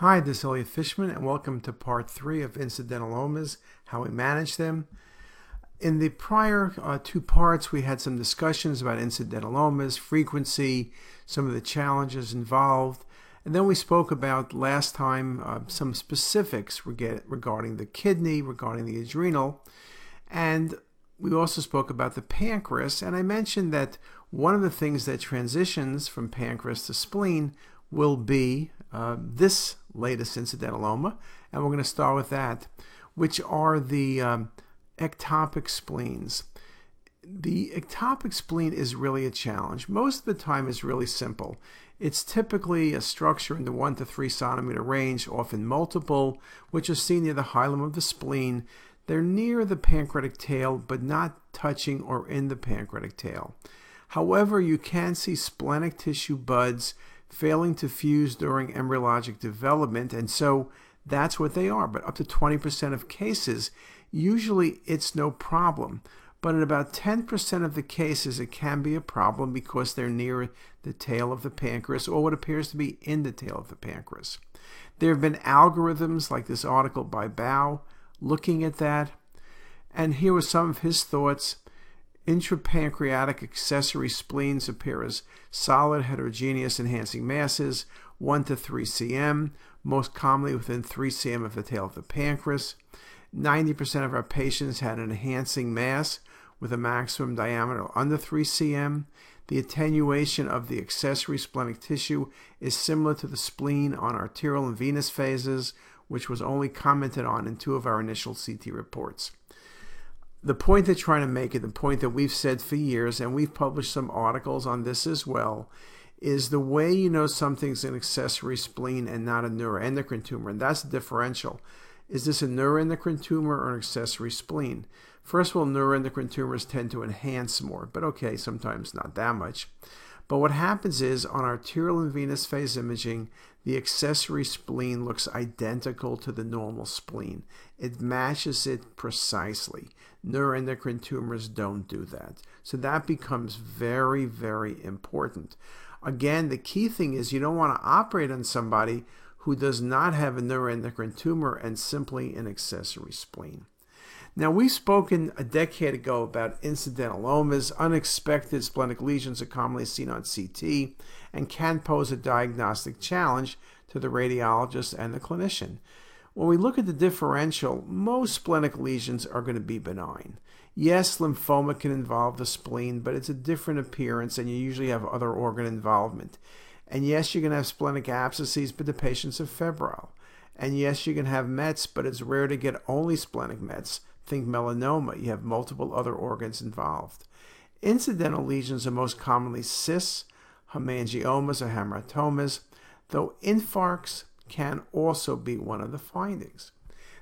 Hi, this is Elliot Fishman, and welcome to part three of incidental incidentalomas, how we manage them. In the prior uh, two parts, we had some discussions about incidental incidentalomas, frequency, some of the challenges involved, and then we spoke about last time uh, some specifics regarding the kidney, regarding the adrenal, and we also spoke about the pancreas. And I mentioned that one of the things that transitions from pancreas to spleen will be uh, this latest incidentaloma, and we're going to start with that, which are the um, ectopic spleens. The ectopic spleen is really a challenge. Most of the time it's really simple. It's typically a structure in the 1 to 3 centimeter range, often multiple, which are seen near the hilum of the spleen. They're near the pancreatic tail, but not touching or in the pancreatic tail. However, you can see splenic tissue buds failing to fuse during embryologic development, and so that's what they are. But up to 20% of cases, usually it's no problem. But in about 10% of the cases, it can be a problem because they're near the tail of the pancreas or what appears to be in the tail of the pancreas. There have been algorithms like this article by Bao looking at that. And here were some of his thoughts. Intrapancreatic accessory spleens appear as solid heterogeneous enhancing masses, 1 to 3 cm, most commonly within 3 cm of the tail of the pancreas. 90% of our patients had an enhancing mass with a maximum diameter under 3 cm. The attenuation of the accessory splenic tissue is similar to the spleen on arterial and venous phases, which was only commented on in two of our initial CT reports the point they're trying to make, and the point that we've said for years, and we've published some articles on this as well, is the way you know something's an accessory spleen and not a neuroendocrine tumor, and that's the differential. Is this a neuroendocrine tumor or an accessory spleen? First of all, neuroendocrine tumors tend to enhance more, but okay, sometimes not that much. But what happens is on arterial and venous phase imaging, the accessory spleen looks identical to the normal spleen. It matches it precisely. Neuroendocrine tumors don't do that. So that becomes very, very important. Again, the key thing is you don't want to operate on somebody who does not have a neuroendocrine tumor and simply an accessory spleen. Now, we've spoken a decade ago about incidentalomas. Unexpected splenic lesions are commonly seen on CT and can pose a diagnostic challenge to the radiologist and the clinician. When we look at the differential, most splenic lesions are going to be benign. Yes, lymphoma can involve the spleen, but it's a different appearance and you usually have other organ involvement. And yes, you can have splenic abscesses, but the patients are febrile. And yes, you can have METs, but it's rare to get only splenic METs. Think melanoma, you have multiple other organs involved. Incidental lesions are most commonly cysts, hemangiomas, or hamartomas, though infarcts can also be one of the findings.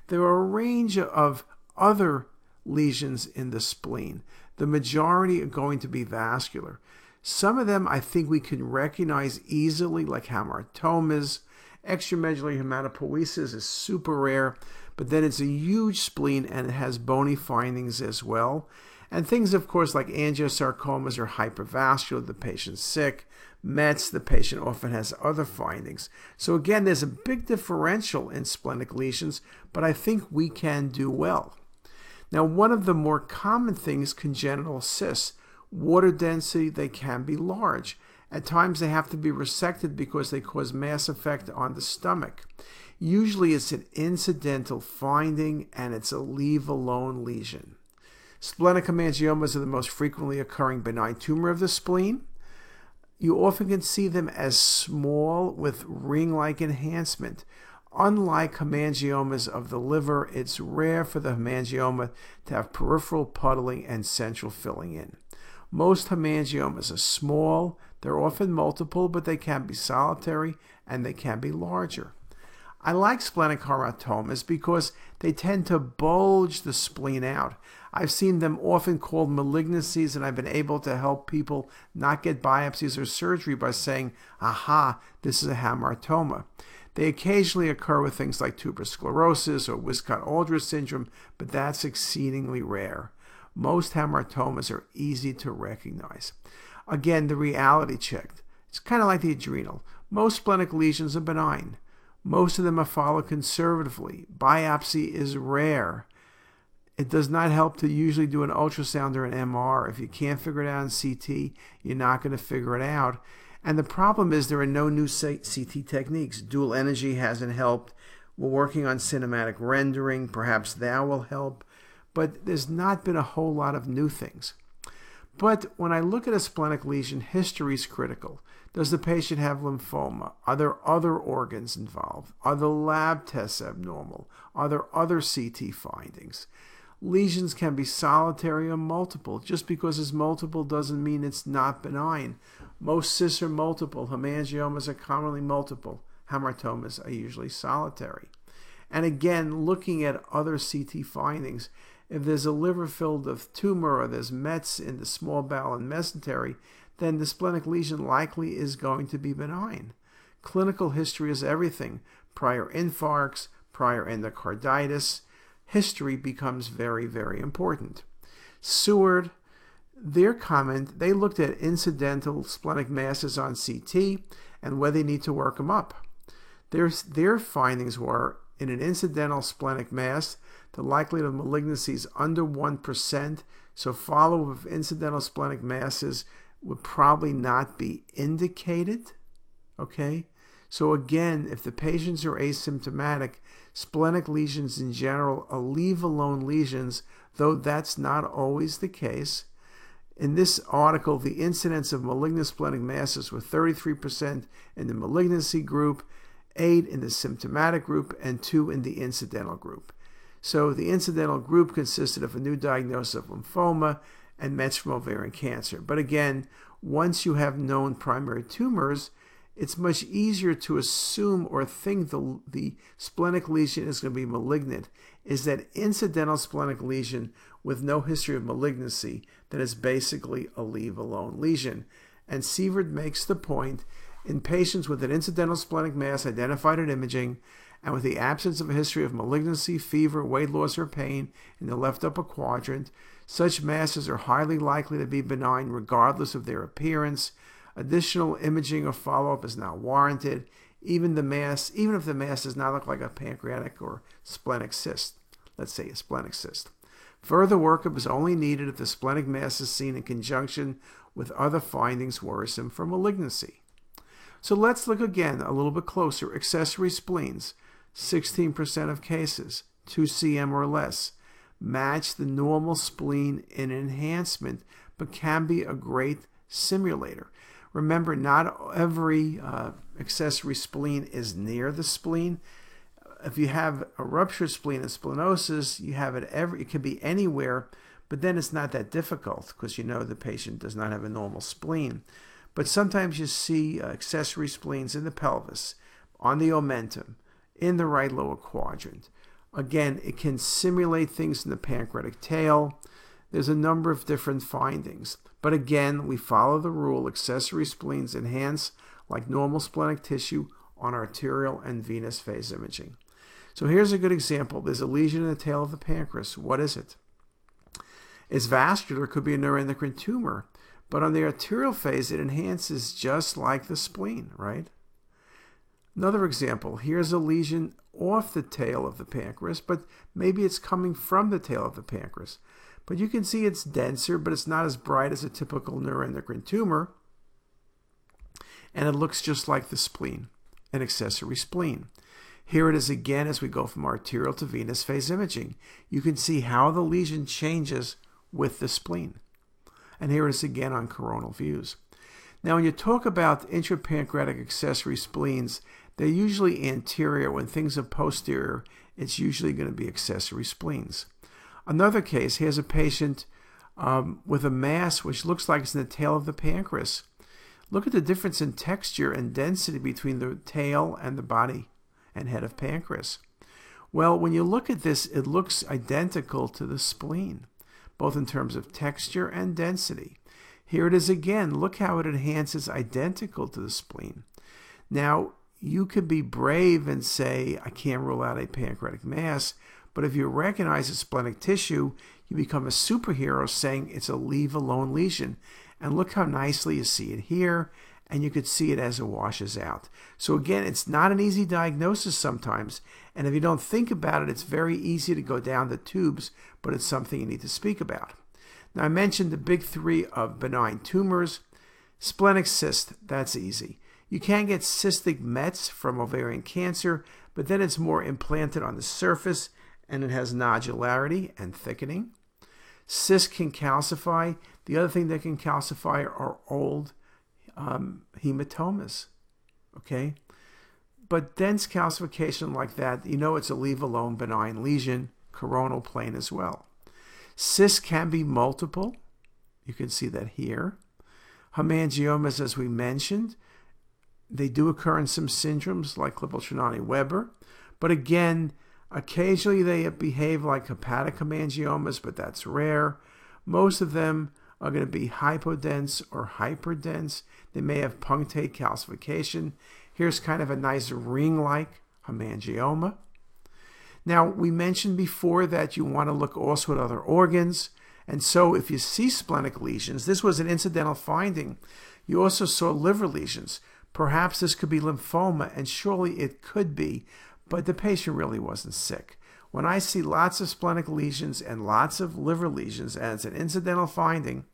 There are a range of other lesions in the spleen. The majority are going to be vascular. Some of them I think we can recognize easily, like hamartomas. Extramedullary hematopoiesis is super rare, but then it's a huge spleen and it has bony findings as well. And things, of course, like angiosarcomas are hypervascular, the patient's sick. METs, the patient often has other findings. So again, there's a big differential in splenic lesions, but I think we can do well. Now, one of the more common things, congenital cysts, water density, they can be large. At times they have to be resected because they cause mass effect on the stomach. Usually it's an incidental finding and it's a leave alone lesion. Splenic hemangiomas are the most frequently occurring benign tumor of the spleen. You often can see them as small with ring like enhancement. Unlike hemangiomas of the liver, it's rare for the hemangioma to have peripheral puddling and central filling in. Most hemangiomas are small, they're often multiple, but they can be solitary and they can be larger. I like splenic hamartomas because they tend to bulge the spleen out. I've seen them often called malignancies, and I've been able to help people not get biopsies or surgery by saying, aha, this is a hamartoma. They occasionally occur with things like tuberous sclerosis or Wiskott Aldrich syndrome, but that's exceedingly rare. Most hamartomas are easy to recognize. Again, the reality check. It's kind of like the adrenal. Most splenic lesions are benign. Most of them are followed conservatively. Biopsy is rare. It does not help to usually do an ultrasound or an MR. If you can't figure it out in CT, you're not going to figure it out. And the problem is there are no new CT techniques. Dual energy hasn't helped. We're working on cinematic rendering. Perhaps that will help. But there's not been a whole lot of new things. But when I look at a splenic lesion, history is critical. Does the patient have lymphoma? Are there other organs involved? Are the lab tests abnormal? Are there other CT findings? Lesions can be solitary or multiple. Just because it's multiple doesn't mean it's not benign. Most cysts are multiple. Hemangiomas are commonly multiple. Hamartomas are usually solitary. And again, looking at other CT findings, if there's a liver filled with tumor or there's Mets in the small bowel and mesentery, then the splenic lesion likely is going to be benign. Clinical history is everything. Prior infarcts, prior endocarditis, history becomes very, very important. Siewert, their comment, they looked at incidental splenic masses on CT and whether they need to work them up. Their, their findings were in an incidental splenic mass, the likelihood of malignancy is under 1%, so follow-up of incidental splenic masses would probably not be indicated. Okay? So again, if the patients are asymptomatic, splenic lesions in general are leave alone lesions, though that's not always the case. In this article, the incidence of malignant splenic masses were 33% in the malignancy group, 8 in the symptomatic group, and 2 in the incidental group. So the incidental group consisted of a new diagnosis of lymphoma and Mets from ovarian cancer. But again, once you have known primary tumors, it's much easier to assume or think the, the splenic lesion is going to be malignant is that incidental splenic lesion with no history of malignancy that is basically a leave alone lesion. And Siewert makes the point in patients with an incidental splenic mass identified in imaging and with the absence of a history of malignancy, fever, weight loss, or pain in the left upper quadrant, such masses are highly likely to be benign regardless of their appearance Additional imaging or follow-up is not warranted, even the mass, even if the mass does not look like a pancreatic or splenic cyst, let's say a splenic cyst. Further workup is only needed if the splenic mass is seen in conjunction with other findings worrisome for malignancy. So let's look again a little bit closer. Accessory spleens, 16% of cases, 2 cm or less, match the normal spleen in enhancement, but can be a great simulator. Remember, not every uh, accessory spleen is near the spleen. If you have a ruptured spleen and splenosis, you have it every. It could be anywhere, but then it's not that difficult because you know the patient does not have a normal spleen. But sometimes you see uh, accessory spleens in the pelvis, on the omentum, in the right lower quadrant. Again, it can simulate things in the pancreatic tail. There's a number of different findings. But again, we follow the rule accessory spleens enhance like normal splenic tissue on arterial and venous phase imaging. So here's a good example. There's a lesion in the tail of the pancreas. What is it? It's vascular, could be a neuroendocrine tumor, but on the arterial phase, it enhances just like the spleen, right? Another example, here's a lesion off the tail of the pancreas, but maybe it's coming from the tail of the pancreas. But you can see it's denser, but it's not as bright as a typical neuroendocrine tumor. And it looks just like the spleen, an accessory spleen. Here it is again as we go from arterial to venous phase imaging. You can see how the lesion changes with the spleen. And here it is again on coronal views. Now, when you talk about intrapancreatic accessory spleens, they're usually anterior. When things are posterior, it's usually going to be accessory spleens. Another case, here's a patient um, with a mass which looks like it's in the tail of the pancreas. Look at the difference in texture and density between the tail and the body and head of pancreas. Well, when you look at this, it looks identical to the spleen, both in terms of texture and density. Here it is again. Look how it enhances identical to the spleen. Now, you could be brave and say, I can't rule out a pancreatic mass, but if you recognize it's splenic tissue, you become a superhero saying it's a leave alone lesion. And look how nicely you see it here and you could see it as it washes out. So again, it's not an easy diagnosis sometimes, and if you don't think about it, it's very easy to go down the tubes, but it's something you need to speak about. Now I mentioned the big three of benign tumors. Splenic cyst, that's easy. You can get cystic mets from ovarian cancer, but then it's more implanted on the surface and it has nodularity and thickening. Cysts can calcify. The other thing that can calcify are old um, hematomas. Okay? But dense calcification like that, you know it's a leave alone benign lesion, coronal plane as well. Cysts can be multiple. You can see that here. Hemangiomas, as we mentioned, they do occur in some syndromes like Klippel-Trenaunay-Weber. But again, occasionally they behave like hepatic hemangiomas, but that's rare. Most of them are going to be hypodense or hyperdense. They may have punctate calcification. Here's kind of a nice ring-like hemangioma. Now, we mentioned before that you want to look also at other organs. And so if you see splenic lesions, this was an incidental finding. You also saw liver lesions. Perhaps this could be lymphoma, and surely it could be, but the patient really wasn't sick. When I see lots of splenic lesions and lots of liver lesions as an incidental finding,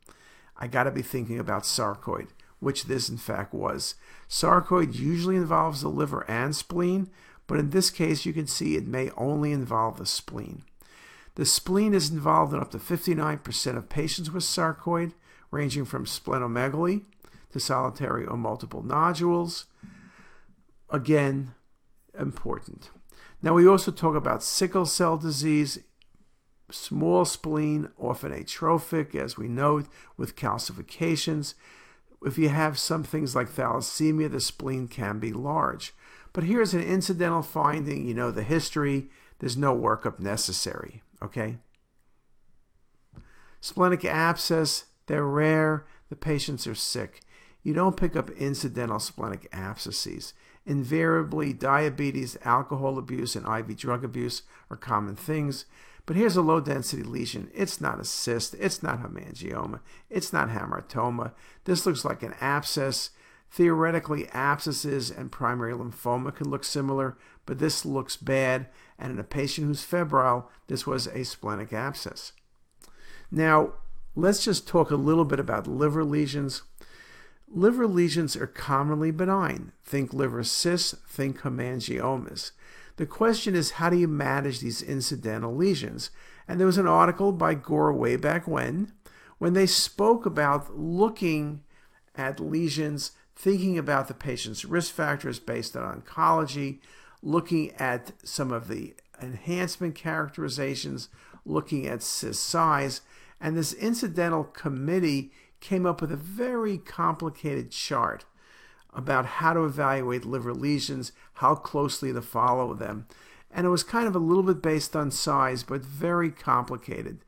I got to be thinking about sarcoid, which this in fact was. Sarcoid usually involves the liver and spleen, but in this case you can see it may only involve the spleen. The spleen is involved in up to 59% of patients with sarcoid, ranging from splenomegaly to solitary or multiple nodules. Again, important. Now, we also talk about sickle cell disease, small spleen, often atrophic, as we know, with calcifications. If you have some things like thalassemia, the spleen can be large. But here's an incidental finding. You know the history. There's no workup necessary. Okay? Splenic abscess, they're rare. The patients are sick. You don't pick up incidental splenic abscesses. Invariably, diabetes, alcohol abuse, and IV drug abuse are common things. But here's a low density lesion. It's not a cyst. It's not hemangioma. It's not hamartoma. This looks like an abscess. Theoretically, abscesses and primary lymphoma can look similar, but this looks bad. And in a patient who's febrile, this was a splenic abscess. Now, let's just talk a little bit about liver lesions. Liver lesions are commonly benign. Think liver cysts, think hemangiomas. The question is, how do you manage these incidental lesions? And there was an article by Gore way back when, when they spoke about looking at lesions, thinking about the patient's risk factors based on oncology, looking at some of the enhancement characterizations, looking at cyst size. And this incidental committee came up with a very complicated chart about how to evaluate liver lesions, how closely to follow them. And it was kind of a little bit based on size, but very complicated.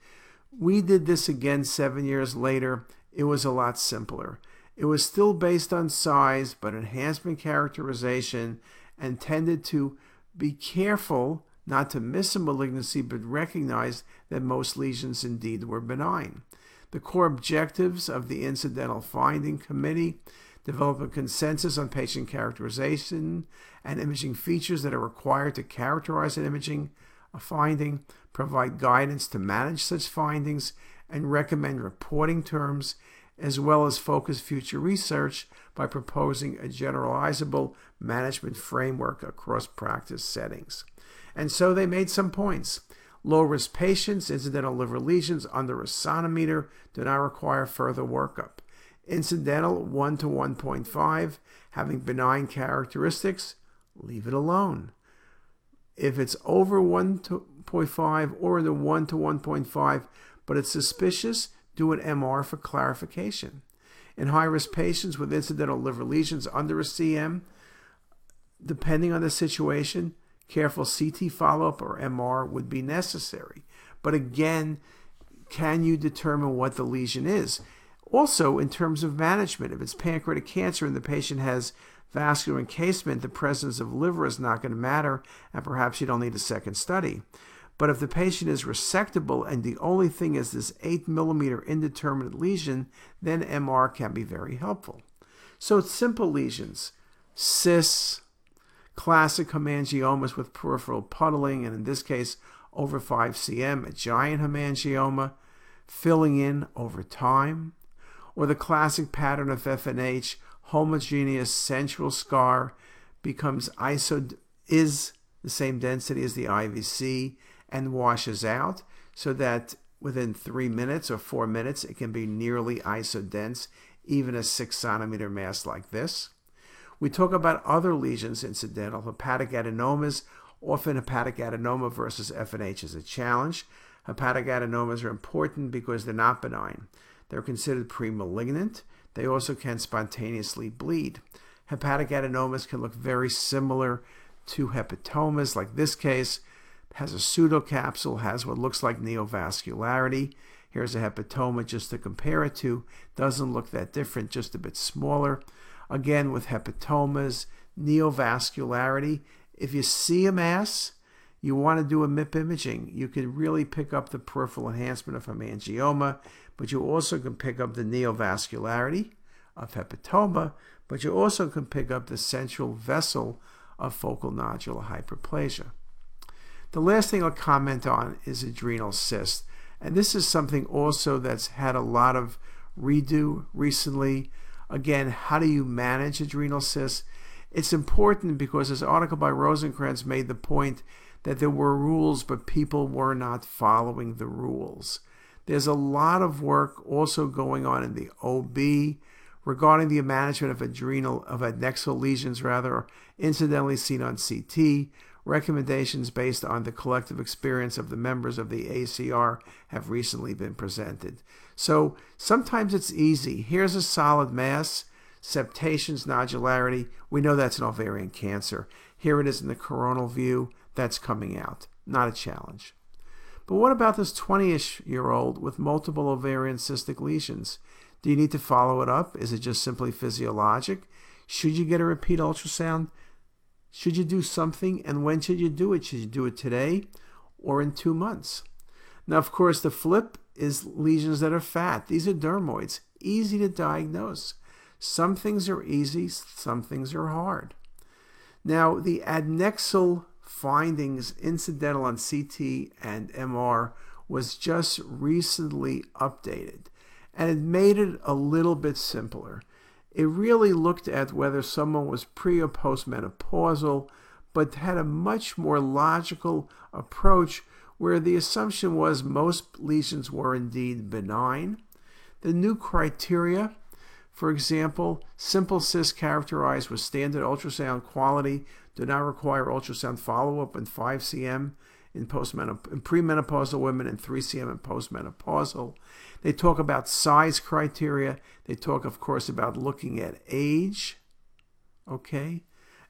We did this again seven years later. It was a lot simpler. It was still based on size, but enhancement characterization, and tended to be careful not to miss a malignancy, but recognize that most lesions indeed were benign. The core objectives of the Incidental Finding Committee develop a consensus on patient characterization and imaging features that are required to characterize an imaging a finding, provide guidance to manage such findings, and recommend reporting terms, as well as focus future research by proposing a generalizable management framework across practice settings. And so they made some points. Low risk patients, incidental liver lesions under a centimeter do not require further workup. Incidental 1 to 1.5, having benign characteristics, leave it alone. If it's over 1.5 or the 1 to 1.5, but it's suspicious, do an MR for clarification. In high risk patients with incidental liver lesions under a CM, depending on the situation, careful CT follow up or MR would be necessary. But again, can you determine what the lesion is? Also, in terms of management, if it's pancreatic cancer and the patient has vascular encasement, the presence of liver is not going to matter, and perhaps you don't need a second study. But if the patient is resectable and the only thing is this 8 millimeter indeterminate lesion, then MR can be very helpful. So it's simple lesions, cysts, classic hemangiomas with peripheral puddling, and in this case, over 5 cm, a giant hemangioma, filling in over time, or the classic pattern of FNH, homogeneous central scar becomes iso is the same density as the IVC and washes out so that within three minutes or four minutes it can be nearly isodense, even a six centimeter mass like this. We talk about other lesions incidental, hepatic adenomas. Often hepatic adenoma versus FNH is a challenge. Hepatic adenomas are important because they're not benign. They're considered premalignant. They also can spontaneously bleed. Hepatic adenomas can look very similar to hepatomas, like this case, has a pseudocapsule, has what looks like neovascularity. Here's a hepatoma just to compare it to. Doesn't look that different, just a bit smaller. Again, with hepatomas, neovascularity. If you see a mass, you want to do a MIP imaging. You can really pick up the peripheral enhancement of hemangioma, but you also can pick up the neovascularity of hepatoma, but you also can pick up the central vessel of focal nodular hyperplasia. The last thing I'll comment on is adrenal cyst. And this is something also that's had a lot of redo recently. Again, how do you manage adrenal cysts? It's important because this article by Rosenkrantz made the point that there were rules, but people were not following the rules. There's a lot of work also going on in the OB regarding the management of adrenal of adnexal lesions, rather incidentally seen on CT. Recommendations based on the collective experience of the members of the ACR have recently been presented. So sometimes it's easy. Here's a solid mass, septations, nodularity. We know that's an ovarian cancer. Here it is in the coronal view. That's coming out. Not a challenge. But what about this 20 ish year old with multiple ovarian cystic lesions? Do you need to follow it up? Is it just simply physiologic? Should you get a repeat ultrasound? Should you do something? And when should you do it? Should you do it today or in two months? Now, of course, the flip is lesions that are fat. These are dermoids, easy to diagnose. Some things are easy, some things are hard. Now, the adnexal findings incidental on CT and MR was just recently updated and it made it a little bit simpler. It really looked at whether someone was pre or postmenopausal, but had a much more logical approach where the assumption was most lesions were indeed benign. The new criteria, for example, simple cysts characterized with standard ultrasound quality do not require ultrasound follow up in 5 cm in, in premenopausal women and 3 cm in postmenopausal. They talk about size criteria. They talk, of course, about looking at age. Okay?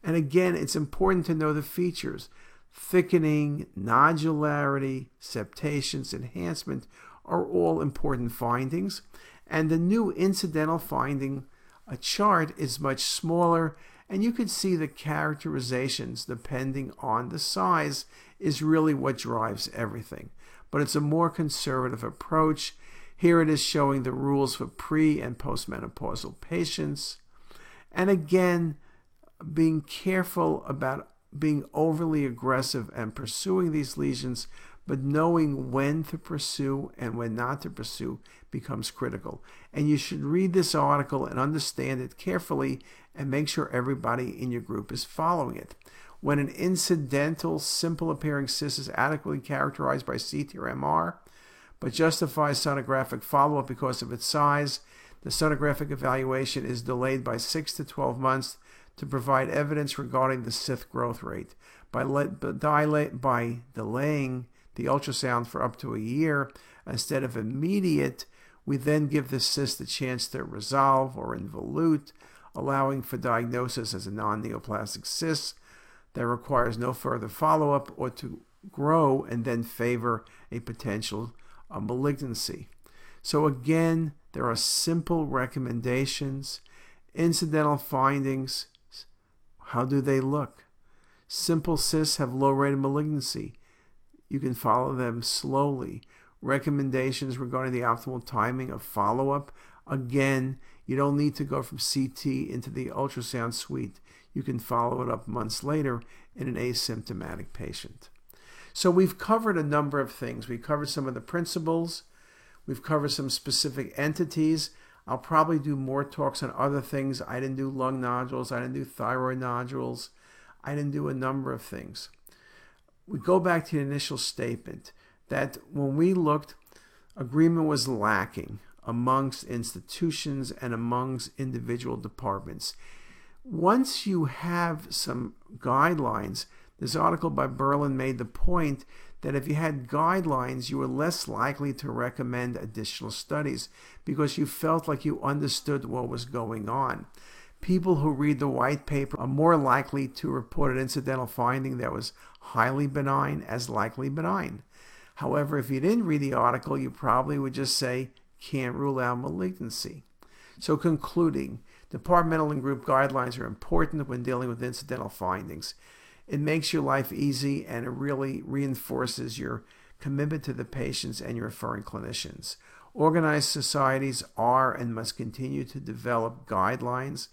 And again, it's important to know the features. Thickening, nodularity, septations, enhancement are all important findings. And the new incidental finding a chart is much smaller, and you can see the characterizations depending on the size is really what drives everything. But it's a more conservative approach here it is showing the rules for pre and postmenopausal patients. And again, being careful about being overly aggressive and pursuing these lesions, but knowing when to pursue and when not to pursue becomes critical. And you should read this article and understand it carefully and make sure everybody in your group is following it. When an incidental, simple appearing cyst is adequately characterized by CT or MR, but justifies sonographic follow up because of its size. The sonographic evaluation is delayed by 6 to 12 months to provide evidence regarding the cyst growth rate. By, dilate, by delaying the ultrasound for up to a year instead of immediate, we then give the cyst a chance to resolve or involute, allowing for diagnosis as a non neoplastic cyst that requires no further follow up or to grow and then favor a potential a malignancy. So, again, there are simple recommendations, incidental findings. How do they look? Simple cysts have low rate of malignancy. You can follow them slowly. Recommendations regarding the optimal timing of follow up Again, you don't need to go from CT into the ultrasound suite. You can follow it up months later in an asymptomatic patient. So we've covered a number of things. We covered some of the principles. We've covered some specific entities. I'll probably do more talks on other things. I didn't do lung nodules. I didn't do thyroid nodules. I didn't do a number of things. We go back to the initial statement that when we looked, agreement was lacking amongst institutions and amongst individual departments. Once you have some guidelines, this article by Berlin made the point that if you had guidelines, you were less likely to recommend additional studies because you felt like you understood what was going on. People who read the white paper are more likely to report an incidental finding that was highly benign as likely benign. However, if you didn't read the article, you probably would just say, can't rule out malignancy. So, concluding, departmental and group guidelines are important when dealing with incidental findings. It makes your life easy and it really reinforces your commitment to the patients and your referring clinicians. Organized societies are and must continue to develop guidelines.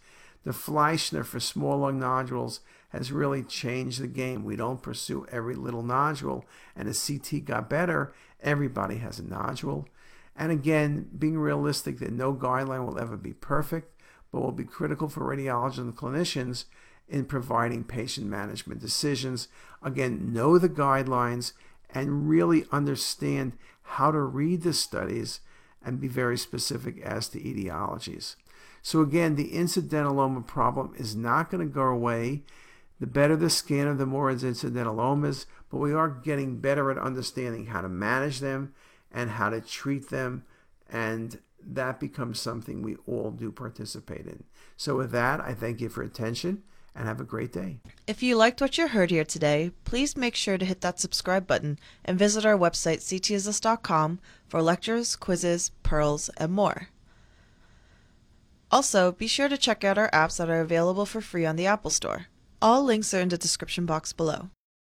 The Fleischner for small lung nodules has really changed the game. We don't pursue every little nodule, and as CT got better, everybody has a nodule. And again, being realistic that no guideline will ever be perfect, but will be critical for radiologists and clinicians in providing patient management decisions. Again, know the guidelines and really understand how to read the studies and be very specific as to etiologies. So again, the incidentaloma problem is not going to go away. The better the scanner, the more incidentalomas, but we are getting better at understanding how to manage them and how to treat them, and that becomes something we all do participate in. So with that, I thank you for attention and have a great day. If you liked what you heard here today, please make sure to hit that subscribe button and visit our website ctisus.com for lectures, quizzes, pearls, and more. Also, be sure to check out our apps that are available for free on the Apple Store. All links are in the description box below.